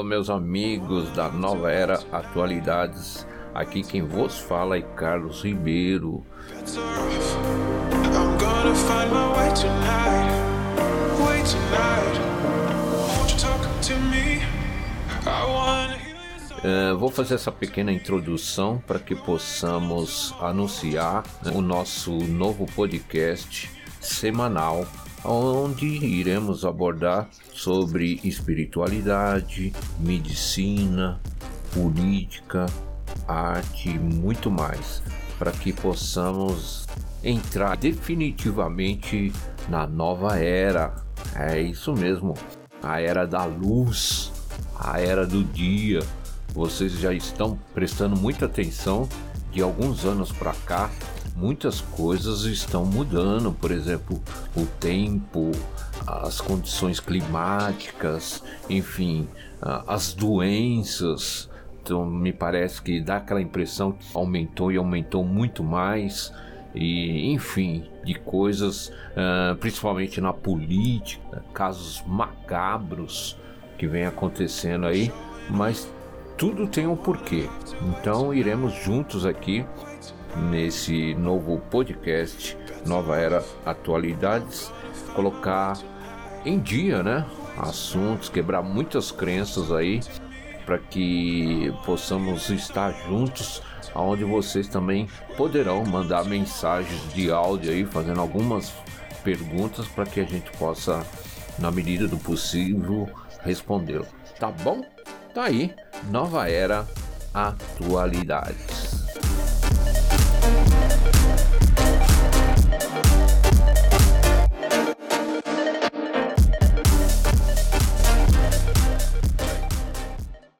Alô, meus amigos da Nova Era Atualidades. Aqui quem vos fala é Carlos Ribeiro. Uh, vou fazer essa pequena introdução para que possamos anunciar o nosso novo podcast semanal onde iremos abordar sobre espiritualidade, medicina, política, arte e muito mais, para que possamos entrar definitivamente na nova era. É isso mesmo, a era da luz, a era do dia. Vocês já estão prestando muita atenção de alguns anos para cá muitas coisas estão mudando, por exemplo, o tempo, as condições climáticas, enfim, as doenças. Então, me parece que dá aquela impressão que aumentou e aumentou muito mais e enfim de coisas principalmente na política casos macabros que vem acontecendo aí mas tudo tem um porquê então iremos juntos aqui nesse novo podcast Nova Era Atualidades, colocar em dia, né? Assuntos, quebrar muitas crenças aí para que possamos estar juntos, aonde vocês também poderão mandar mensagens de áudio aí fazendo algumas perguntas para que a gente possa, na medida do possível, respondê-lo. Tá bom? Tá aí, Nova Era Atualidades.